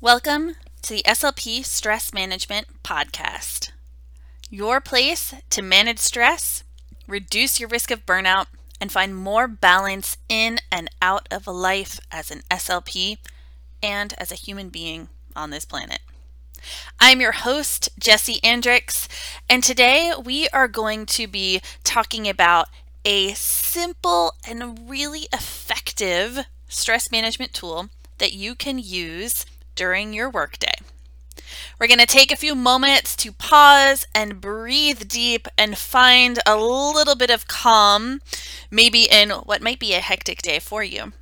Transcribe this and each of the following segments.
Welcome to the SLP Stress Management Podcast, your place to manage stress, reduce your risk of burnout, and find more balance in and out of life as an SLP and as a human being on this planet. I'm your host, Jessie Andricks, and today we are going to be talking about a simple and really effective stress management tool that you can use during your workday. We're going to take a few moments to pause and breathe deep and find a little bit of calm, maybe in what might be a hectic day for you.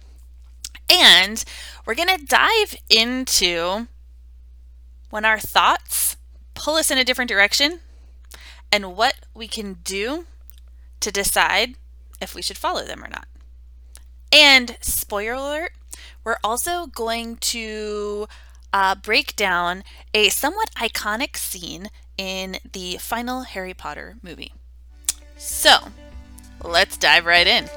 And we're going to dive into when our thoughts pull us in a different direction and what we can do to decide if we should follow them or not. And spoiler alert, we're also going to uh, break down a somewhat iconic scene in the final Harry Potter movie. So, let's dive right in.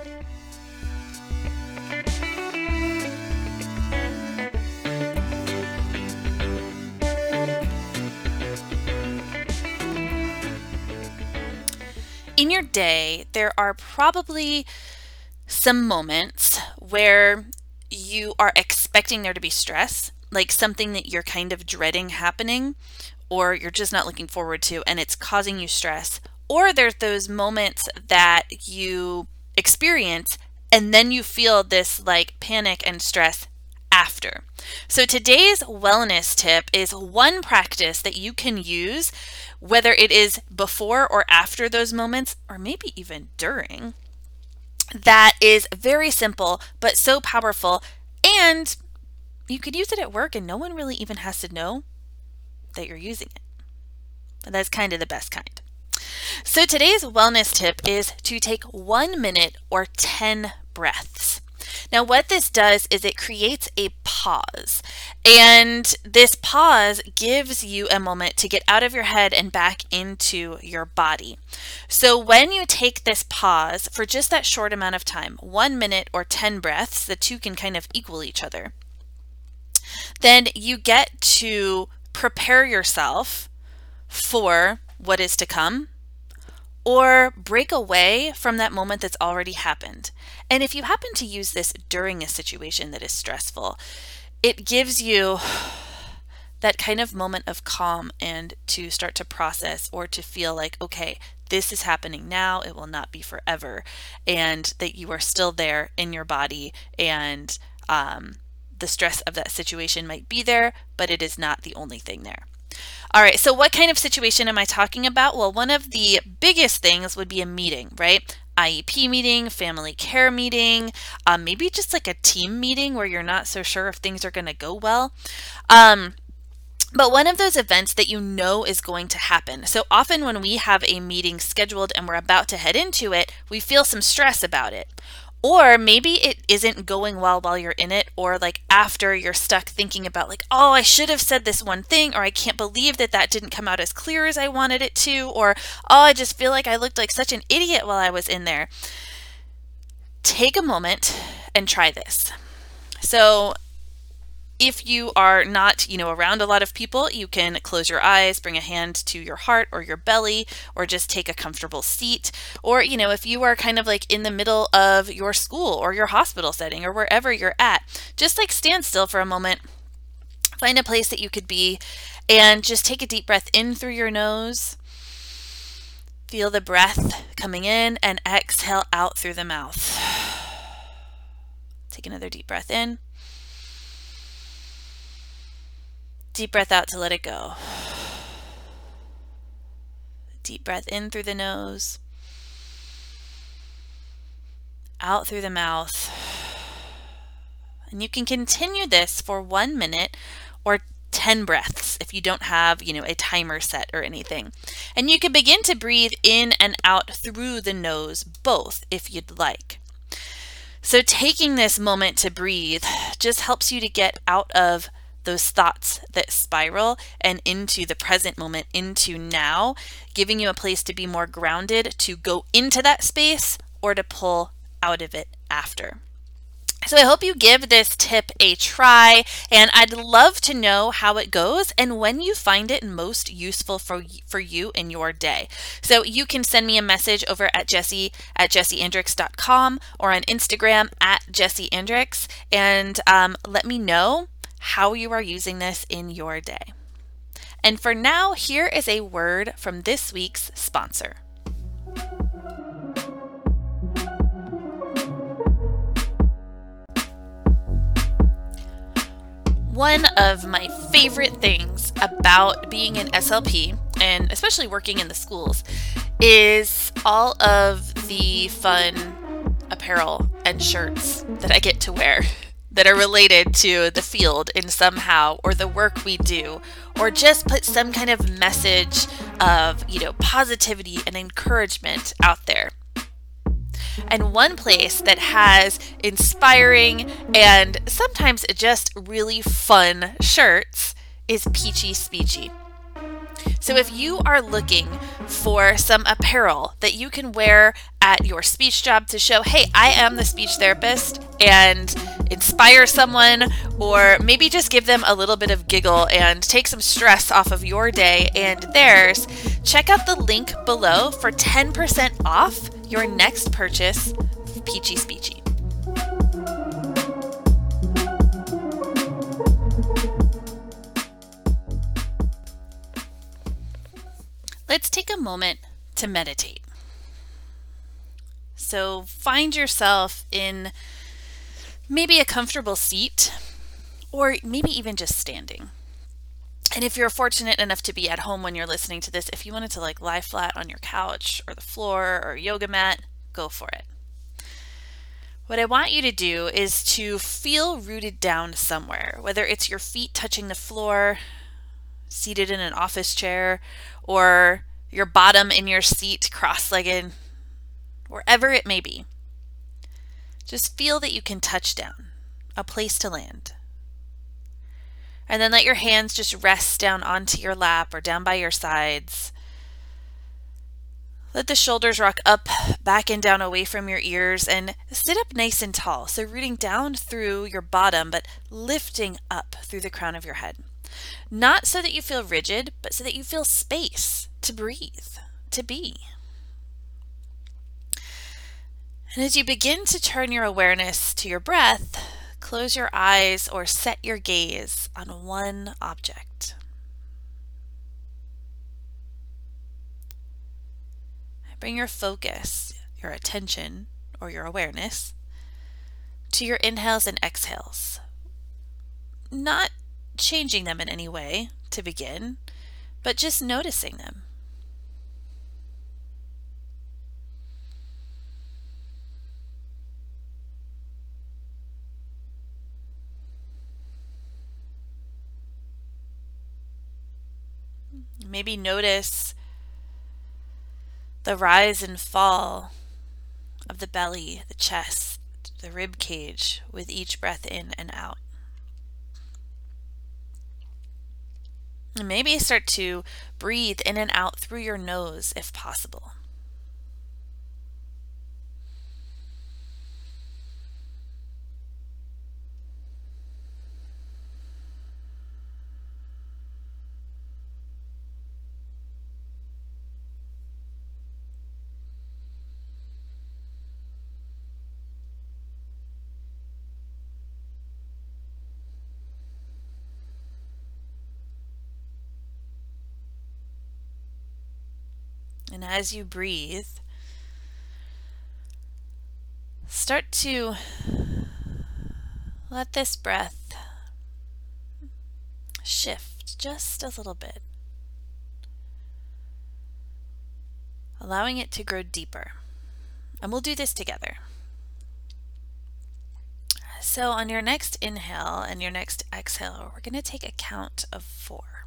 In your day, there are probably some moments where you are expecting there to be stress like something that you're kind of dreading happening or you're just not looking forward to and it's causing you stress. Or there's those moments that you experience and then you feel this like panic and stress after. So today's wellness tip is one practice that you can use whether it is before or after those moments or maybe even during that is very simple but so powerful and you could use it at work and no one really even has to know that you're using it. That's kind of the best kind. So today's wellness tip is to take one minute or 10 breaths. Now, what this does is it creates a pause. And this pause gives you a moment to get out of your head and back into your body. So, when you take this pause for just that short amount of time, one minute or 10 breaths, the two can kind of equal each other then you get to prepare yourself for what is to come or break away from that moment that's already happened. And if you happen to use this during a situation that is stressful, it gives you that kind of moment of calm and to start to process or to feel like, okay, this is happening now, it will not be forever, and that you are still there in your body and um, the stress of that situation might be there, but it is not the only thing there. All right, so what kind of situation am I talking about? Well, one of the biggest things would be a meeting, right? IEP meeting, family care meeting, um, maybe just like a team meeting where you're not so sure if things are going to go well. Um, but one of those events that you know is going to happen. So often when we have a meeting scheduled and we're about to head into it, we feel some stress about it. Or maybe it isn't going well while you're in it, or like after you're stuck thinking about, like, oh, I should have said this one thing, or I can't believe that that didn't come out as clear as I wanted it to, or oh, I just feel like I looked like such an idiot while I was in there. Take a moment and try this. So, if you are not, you know, around a lot of people, you can close your eyes, bring a hand to your heart or your belly, or just take a comfortable seat. Or, you know, if you are kind of like in the middle of your school or your hospital setting or wherever you're at, just like stand still for a moment, find a place that you could be, and just take a deep breath in through your nose. Feel the breath coming in and exhale out through the mouth. Take another deep breath in. Deep breath out to let it go. Deep breath in through the nose, out through the mouth. And you can continue this for one minute or 10 breaths if you don't have, you know, a timer set or anything. And you can begin to breathe in and out through the nose, both if you'd like. So taking this moment to breathe just helps you to get out of those thoughts that spiral and into the present moment, into now, giving you a place to be more grounded, to go into that space or to pull out of it after. So I hope you give this tip a try and I'd love to know how it goes and when you find it most useful for for you in your day. So you can send me a message over at Jessie at jessieandrix.com or on Instagram at jessieandrix and um, let me know how you are using this in your day. And for now, here is a word from this week's sponsor. One of my favorite things about being an SLP, and especially working in the schools, is all of the fun apparel and shirts that I get to wear that are related to the field in somehow or the work we do or just put some kind of message of you know positivity and encouragement out there and one place that has inspiring and sometimes just really fun shirts is Peachy Speechy. So if you are looking for some apparel that you can wear at your speech job to show, hey, I am the speech therapist and inspire someone, or maybe just give them a little bit of giggle and take some stress off of your day and theirs, check out the link below for 10% off your next purchase, Peachy Speechy. Take a moment to meditate. So find yourself in maybe a comfortable seat or maybe even just standing. And if you're fortunate enough to be at home when you're listening to this, if you wanted to like lie flat on your couch or the floor or yoga mat, go for it. What I want you to do is to feel rooted down somewhere, whether it's your feet touching the floor, seated in an office chair, or your bottom in your seat cross legged, wherever it may be. Just feel that you can touch down, a place to land. And then let your hands just rest down onto your lap or down by your sides. Let the shoulders rock up, back and down away from your ears, and sit up nice and tall. So, rooting down through your bottom, but lifting up through the crown of your head. Not so that you feel rigid, but so that you feel space to breathe, to be. And as you begin to turn your awareness to your breath, close your eyes or set your gaze on one object. Bring your focus, your attention, or your awareness to your inhales and exhales. Not changing them in any way to begin, but just noticing them. Maybe notice the rise and fall of the belly, the chest, the rib cage with each breath in and out. And maybe start to breathe in and out through your nose if possible. As you breathe, start to let this breath shift just a little bit, allowing it to grow deeper. And we'll do this together. So, on your next inhale and your next exhale, we're going to take a count of four.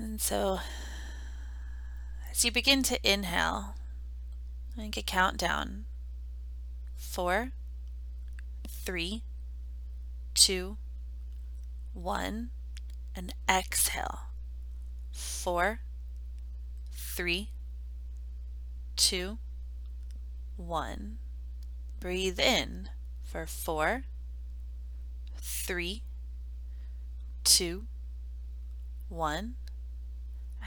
And so, as you begin to inhale, make a countdown. Four, three, two, one, and exhale. Four, three, two, one, breathe in for four, three, two, one,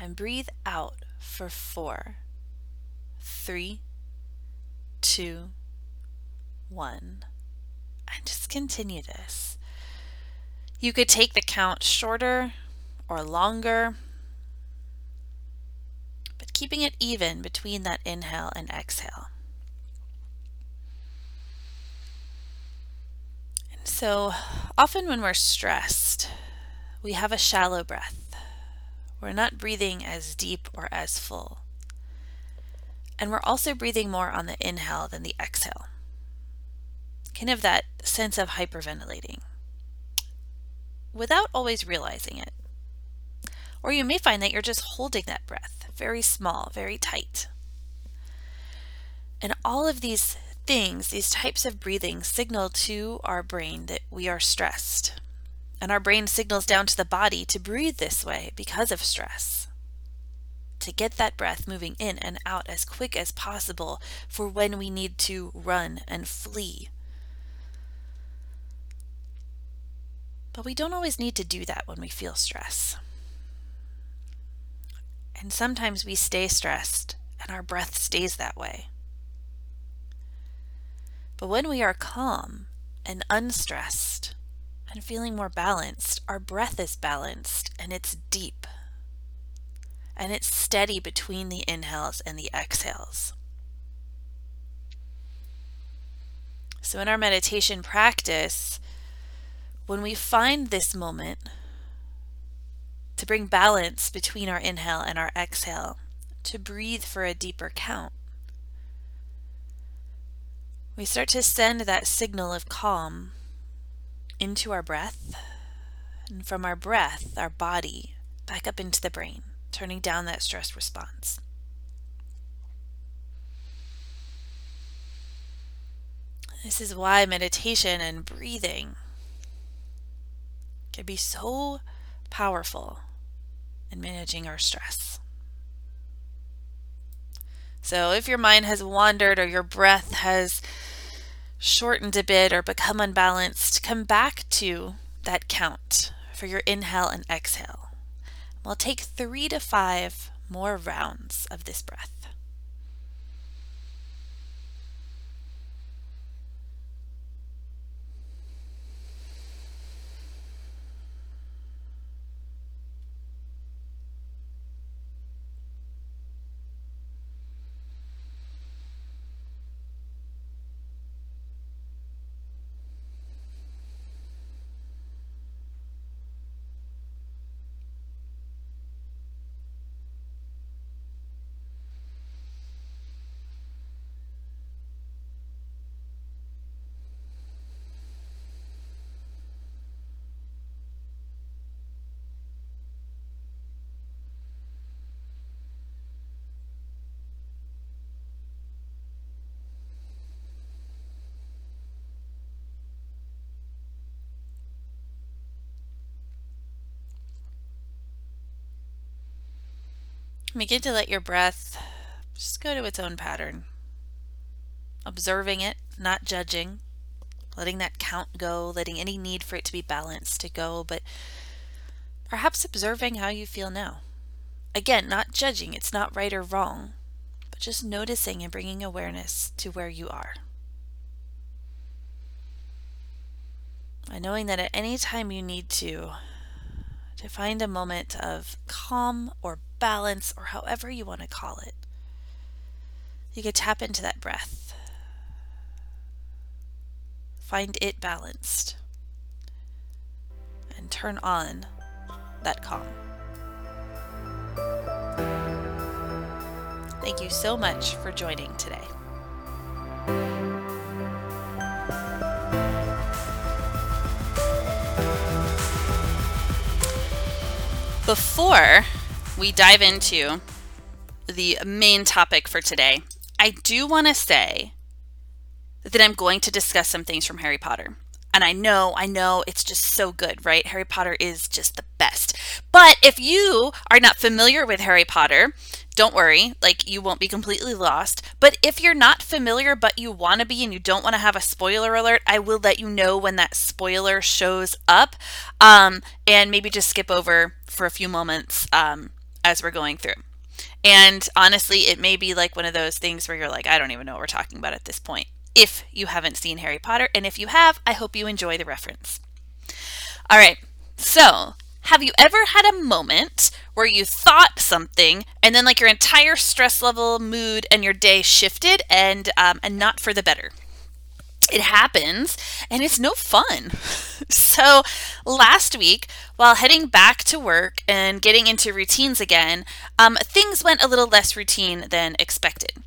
and breathe out for four, three, two, one. And just continue this. You could take the count shorter or longer, but keeping it even between that inhale and exhale. And so often when we're stressed, we have a shallow breath. We're not breathing as deep or as full. And we're also breathing more on the inhale than the exhale. Kind of that sense of hyperventilating without always realizing it. Or you may find that you're just holding that breath, very small, very tight. And all of these things, these types of breathing, signal to our brain that we are stressed. And our brain signals down to the body to breathe this way because of stress. To get that breath moving in and out as quick as possible for when we need to run and flee But we don't always need to do that when we feel stress. And sometimes we stay stressed and our breath stays that way. But when we are calm and unstressed and feeling more balanced, our breath is balanced and it's deep. And it's steady between the inhales and the exhales. So, in our meditation practice, when we find this moment to bring balance between our inhale and our exhale, to breathe for a deeper count, we start to send that signal of calm into our breath, and from our breath, our body, back up into the brain, turning down that stress response. This is why meditation and breathing can be so powerful in managing our stress. So, if your mind has wandered or your breath has shortened a bit or become unbalanced, come back to that count for your inhale and exhale. We'll take three to five more rounds of this breath. Begin to let your breath just go to its own pattern. Observing it, not judging, letting that count go, letting any need for it to be balanced to go, but perhaps observing how you feel now. Again, not judging, it's not right or wrong, but just noticing and bringing awareness to where you are. And knowing that at any time you need to, to find a moment of calm or balance, or however you want to call it. You could tap into that breath. Find it balanced. And turn on that calm. Thank you so much for joining today. Before we dive into the main topic for today, I do want to say that I'm going to discuss some things from Harry Potter. And I know, I know it's just so good, right? Harry Potter is just the best. But if you are not familiar with Harry Potter, don't worry, like you won't be completely lost. But if you're not familiar but you want to be and you don't want to have a spoiler alert, I will let you know when that spoiler shows up um, and maybe just skip over for a few moments um, as we're going through. And honestly, it may be like one of those things where you're like, I don't even know what we're talking about at this point. If you haven't seen Harry Potter, and if you have, I hope you enjoy the reference. All right, so have you ever had a moment where you thought something and then like your entire stress level, mood, and your day shifted and um, and not for the better? It happens and it's no fun. so, last week, while heading back to work and getting into routines again, um, things went a little less routine than expected.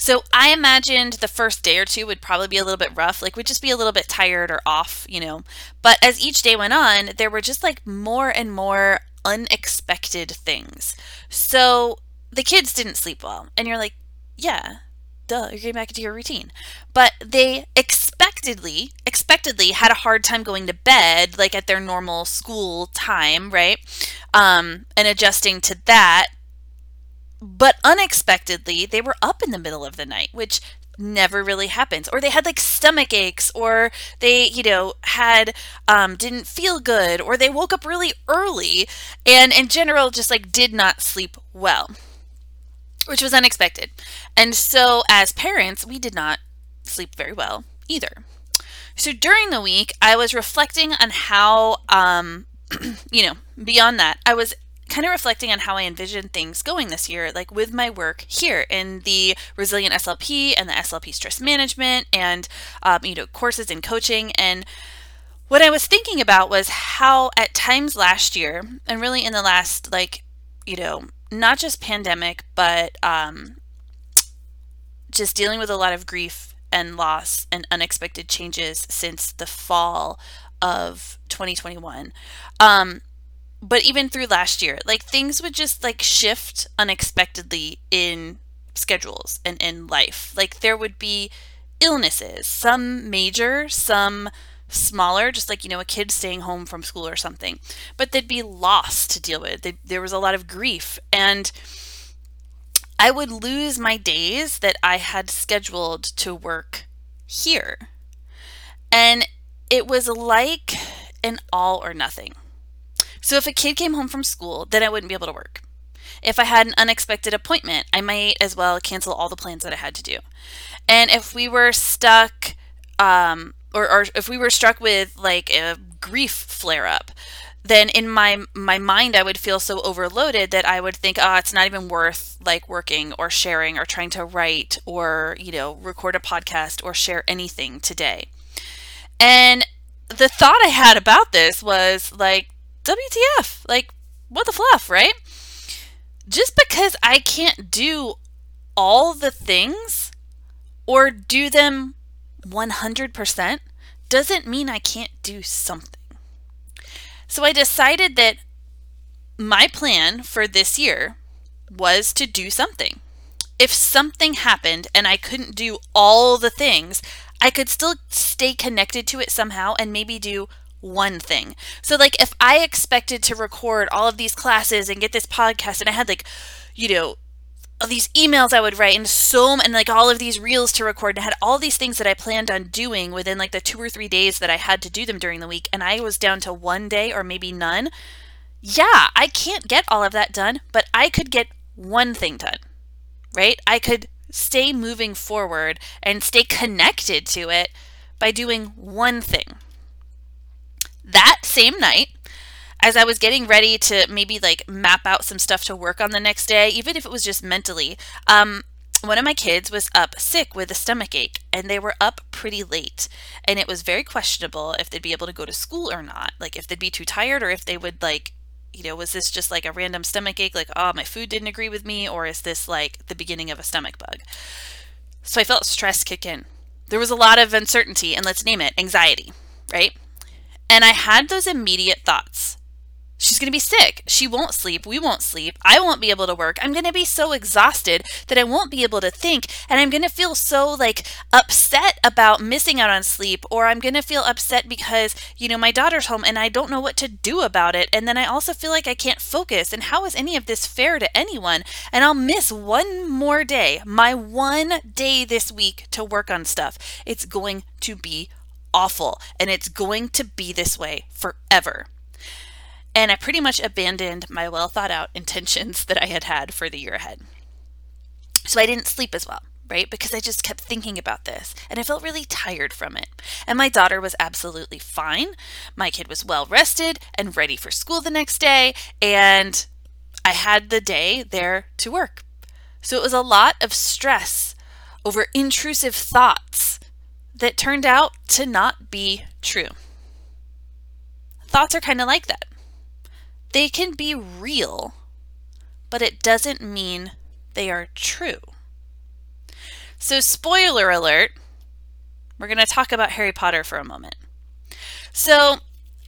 So I imagined the first day or two would probably be a little bit rough, like we'd just be a little bit tired or off, you know. But as each day went on, there were just like more and more unexpected things. So the kids didn't sleep well. And you're like, yeah, duh, you're getting back into your routine. But they expectedly, expectedly had a hard time going to bed, like at their normal school time, right? Um, and adjusting to that. But unexpectedly, they were up in the middle of the night, which never really happens. Or they had like stomach aches or they you know had um didn't feel good or they woke up really early and in general just like did not sleep well which was unexpected. And so as parents we did not sleep very well either so during the week i was reflecting on how um you know beyond that i was kind of reflecting on how I envision things going this year, like with my work here in the Resilient SLP and the SLP stress management and, um, you know, courses in coaching. And what I was thinking about was how at times last year, and really in the last, like, you know, not just pandemic, but um, just dealing with a lot of grief and loss and unexpected changes since the fall of 2021. Um, but even through last year, like things would just like shift unexpectedly in schedules and in life. Like there would be illnesses, some major, some smaller, just like, you know, a kid staying home from school or something. But they'd be lost to deal with. They'd, there was a lot of grief. And I would lose my days that I had scheduled to work here. And it was like an all or nothing. So if a kid came home from school, then I wouldn't be able to work. If I had an unexpected appointment, I might as well cancel all the plans that I had to do. And if we were stuck, um, or, or if we were struck with like a grief flare up, then in my my mind I would feel so overloaded that I would think, oh, it's not even worth like working or sharing or trying to write or you know record a podcast or share anything today. And the thought I had about this was like, WTF? Like, what the fluff, right? Just because I can't do all the things or do them 100% doesn't mean I can't do something. So I decided that my plan for this year was to do something. If something happened and I couldn't do all the things, I could still stay connected to it somehow and maybe do one thing. So like if I expected to record all of these classes and get this podcast and I had like, you know, these emails I would write and so and like all of these reels to record and I had all these things that I planned on doing within like the two or three days that I had to do them during the week and I was down to one day or maybe none. Yeah, I can't get all of that done, but I could get one thing done. Right? I could stay moving forward and stay connected to it by doing one thing that same night, as I was getting ready to maybe like map out some stuff to work on the next day, even if it was just mentally, um, one of my kids was up sick with a stomach ache and they were up pretty late. And it was very questionable if they'd be able to go to school or not like if they'd be too tired or if they would like you know was this just like a random stomach ache like oh my food didn't agree with me or is this like the beginning of a stomach bug? So i felt stress kick in. There was a lot of uncertainty and let's name it anxiety right? And I had those immediate thoughts. She's going to be sick. She won't sleep. We won't sleep. I won't be able to work. I'm going to be so exhausted that I won't be able to think. And I'm going to feel so like upset about missing out on sleep. Or I'm going to feel upset because, you know, my daughter's home and I don't know what to do about it. And then I also feel like I can't focus. And how is any of this fair to anyone? And I'll miss one more day, my one day this week to work on stuff. It's going to be awful. And it's going to be this way forever. And I pretty much abandoned my well thought out intentions that I had had for the year ahead. So I didn't sleep as well, right? Because I just kept thinking about this and I felt really tired from it. And my daughter was absolutely fine. My kid was well rested and ready for school the next day. And I had the day there to work. So it was a lot of stress over intrusive thoughts that turned out to not be true. Thoughts are kind of like that they can be real, but it doesn't mean they are true. So, spoiler alert, we're going to talk about Harry Potter for a moment. So,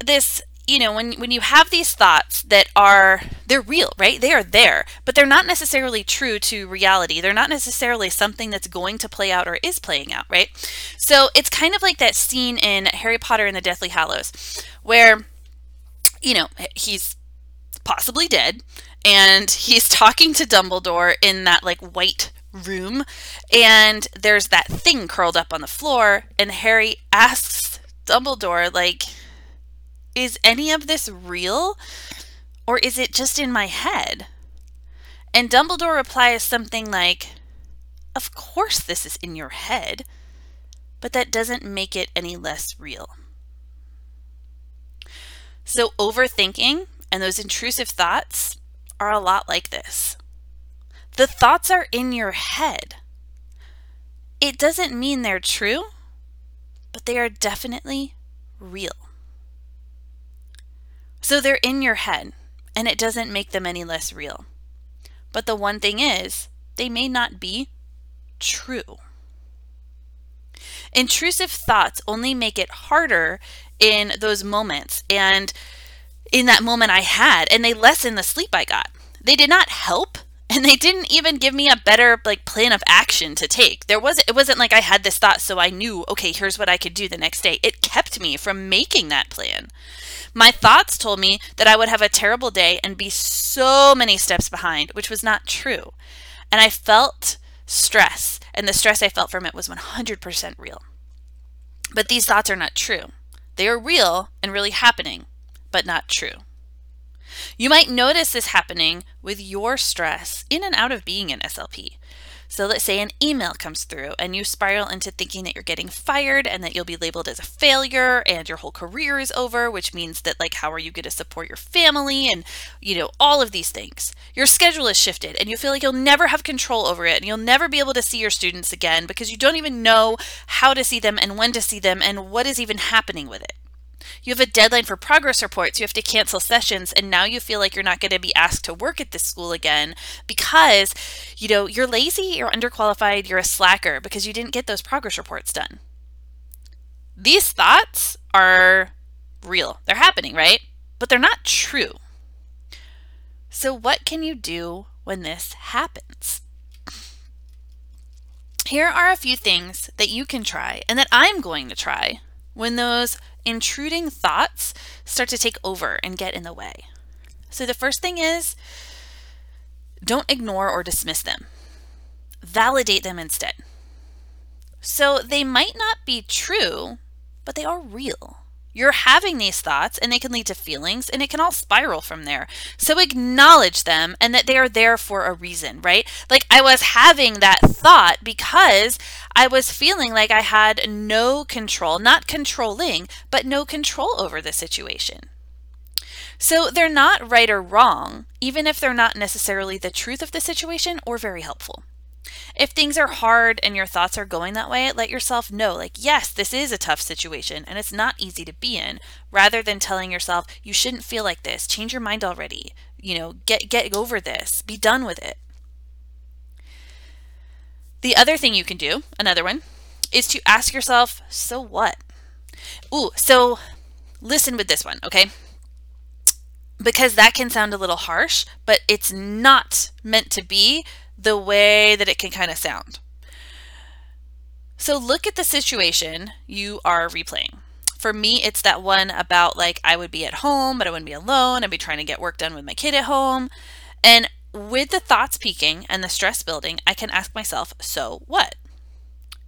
this, you know, when, when you have these thoughts that are, they're real, right? They are there, but they're not necessarily true to reality. They're not necessarily something that's going to play out or is playing out, right? So, it's kind of like that scene in Harry Potter and the Deathly Hallows where, you know, he's possibly dead, and he's talking to Dumbledore in that like white room, and there's that thing curled up on the floor, and Harry asks Dumbledore, like, is any of this real? Or is it just in my head? And Dumbledore replies something like, Of course, this is in your head, but that doesn't make it any less real. So, overthinking and those intrusive thoughts are a lot like this. The thoughts are in your head. It doesn't mean they're true, but they are definitely real. So they're in your head, and it doesn't make them any less real. But the one thing is, they may not be true. Intrusive thoughts only make it harder in those moments. And in that moment I had, and they lessen the sleep I got. They did not help, and they didn't even give me a better like plan of action to take. There was it wasn't like I had this thought so I knew, okay, here's what I could do the next day. It kept me from making that plan. My thoughts told me that I would have a terrible day and be so many steps behind, which was not true. And I felt stress, and the stress I felt from it was 100% real. But these thoughts are not true. They are real and really happening but not true. You might notice this happening with your stress in and out of being an SLP. So let's say an email comes through and you spiral into thinking that you're getting fired and that you'll be labeled as a failure and your whole career is over, which means that like how are you going to support your family and you know all of these things. Your schedule is shifted and you feel like you'll never have control over it and you'll never be able to see your students again because you don't even know how to see them and when to see them and what is even happening with it. You have a deadline for progress reports, you have to cancel sessions, and now you feel like you're not going to be asked to work at this school again because, you know, you're lazy, you're underqualified, you're a slacker because you didn't get those progress reports done. These thoughts are real. They're happening, right? But they're not true. So, what can you do when this happens? Here are a few things that you can try and that I'm going to try when those intruding thoughts start to take over and get in the way. So the first thing is don't ignore or dismiss them, validate them instead. So they might not be true, but they are real. You're having these thoughts and they can lead to feelings and it can all spiral from there. So acknowledge them and that they are there for a reason, right? Like I was having that thought because I was feeling like I had no control, not controlling, but no control over the situation. So they're not right or wrong, even if they're not necessarily the truth of the situation or very helpful. If things are hard and your thoughts are going that way, let yourself know, like, yes, this is a tough situation and it's not easy to be in, rather than telling yourself, you shouldn't feel like this, change your mind already, you know, get, get over this, be done with it. The other thing you can do, another one, is to ask yourself, so what? Ooh, so listen with this one, okay? because that can sound a little harsh, but it's not meant to be the way that it can kind of sound. So look at the situation you are replaying. For me, it's that one about like I would be at home, but I wouldn't be alone. I'd be trying to get work done with my kid at home. And with the thoughts peaking and the stress building, I can ask myself, so what?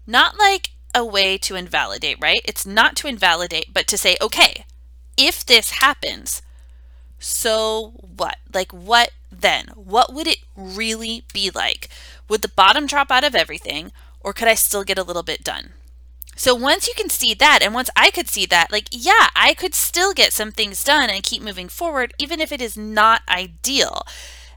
Not like a way to invalidate, right? It's not to invalidate, but to say, okay, if this happens, so what? Like, what then? What would it really be like? Would the bottom drop out of everything, or could I still get a little bit done? So once you can see that, and once I could see that, like, yeah, I could still get some things done and keep moving forward, even if it is not ideal.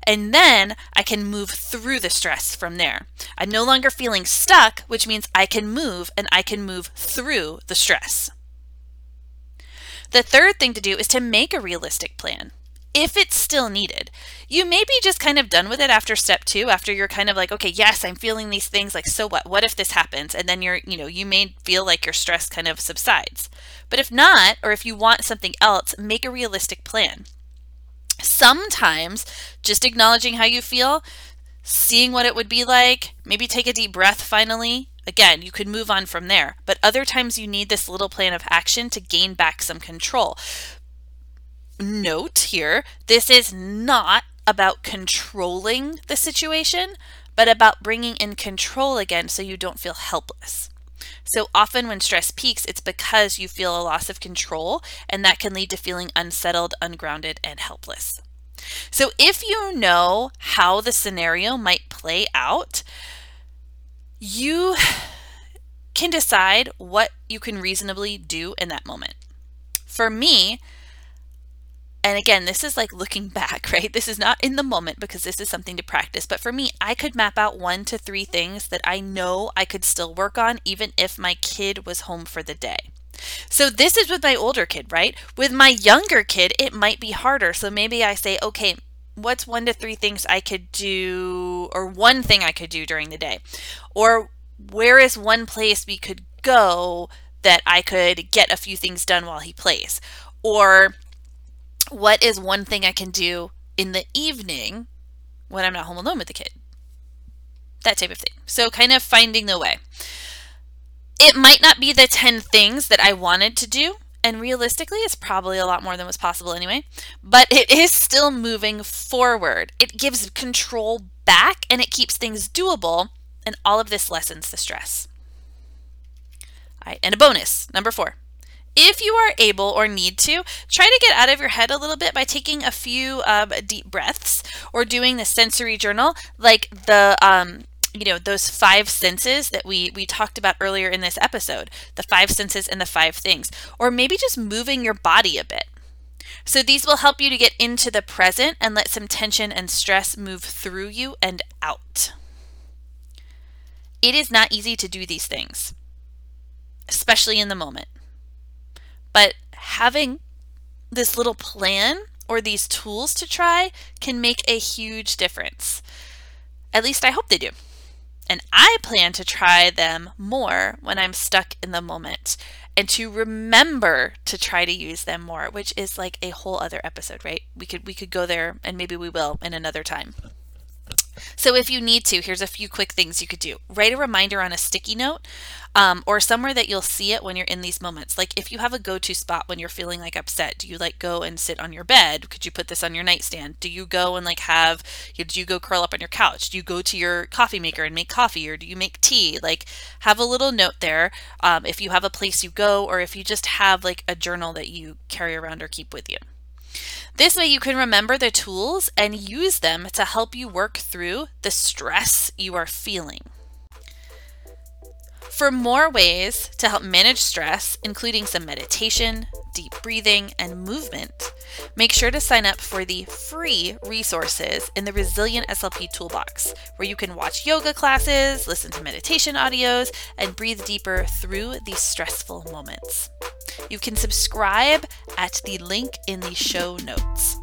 And then I can move through the stress from there. I'm no longer feeling stuck, which means I can move and I can move through the stress. The third thing to do is to make a realistic plan if it's still needed. You may be just kind of done with it after step two, after you're kind of like, okay, yes, I'm feeling these things. Like, so what? What if this happens? And then you're, you know, you may feel like your stress kind of subsides. But if not, or if you want something else, make a realistic plan. Sometimes just acknowledging how you feel, seeing what it would be like, maybe take a deep breath finally. Again, you could move on from there. But other times you need this little plan of action to gain back some control. Note here, this is not about controlling the situation, but about bringing in control again so you don't feel helpless. So often when stress peaks, it's because you feel a loss of control, and that can lead to feeling unsettled, ungrounded, and helpless. So if you know how the scenario might play out, you can decide what you can reasonably do in that moment. For me, and again, this is like looking back, right? This is not in the moment because this is something to practice. But for me, I could map out one to three things that I know I could still work on even if my kid was home for the day. So this is with my older kid, right? With my younger kid, it might be harder. So maybe I say, okay, what's one to three things I could do, or one thing I could do during the day? Or where is one place we could go that I could get a few things done while he plays? Or what is one thing I can do in the evening when I'm not home alone with the kid? That type of thing. So, kind of finding the way. It might not be the 10 things that I wanted to do, and realistically, it's probably a lot more than was possible anyway, but it is still moving forward. It gives control back and it keeps things doable, and all of this lessens the stress. All right, and a bonus, number four if you are able or need to, try to get out of your head a little bit by taking a few um, deep breaths or doing the sensory journal, like the um, you know those five senses that we we talked about earlier in this episode, the five senses and the five things, or maybe just moving your body a bit. So these will help you to get into the present and let some tension and stress move through you and out. It is not easy to do these things, especially in the moment. But having this little plan or these tools to try can make a huge difference. At least I hope they do. And I plan to try them more when I'm stuck in the moment and to remember to try to use them more, which is like a whole other episode, right? We could we could go there and maybe we will in another time. So if you need to, here's a few quick things you could do. Write a reminder on a sticky note um, or somewhere that you'll see it when you're in these moments. Like if you have a go-to spot when you're feeling like upset, do you like go and sit on your bed? Could you put this on your nightstand? Do you go and like have, do you go curl up on your couch? Do you go to your coffee maker and make coffee or do you make tea? Like have a little note there um, if you have a place you go or if you just have like a journal that you carry around or keep with you. This way you can remember the tools and use them to help you work through the stress you are feeling. For more ways to help manage stress, including some meditation, deep breathing, and movement, make sure to sign up for the free resources in the Resilient SLP Toolbox, where you can watch yoga classes, listen to meditation audios, and breathe deeper through these stressful moments. You can subscribe at the link in the show notes.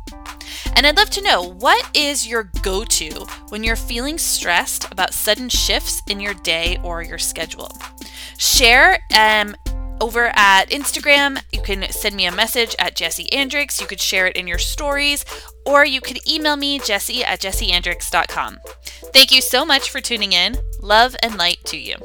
And I'd love to know what is your go to when you're feeling stressed about sudden shifts in your day or your schedule? Share um, over at Instagram, you can send me a message at Jessie Andricks. You could share it in your stories, or you could email me, jesse at jessieandrix.com. Thank you so much for tuning in. Love and light to you.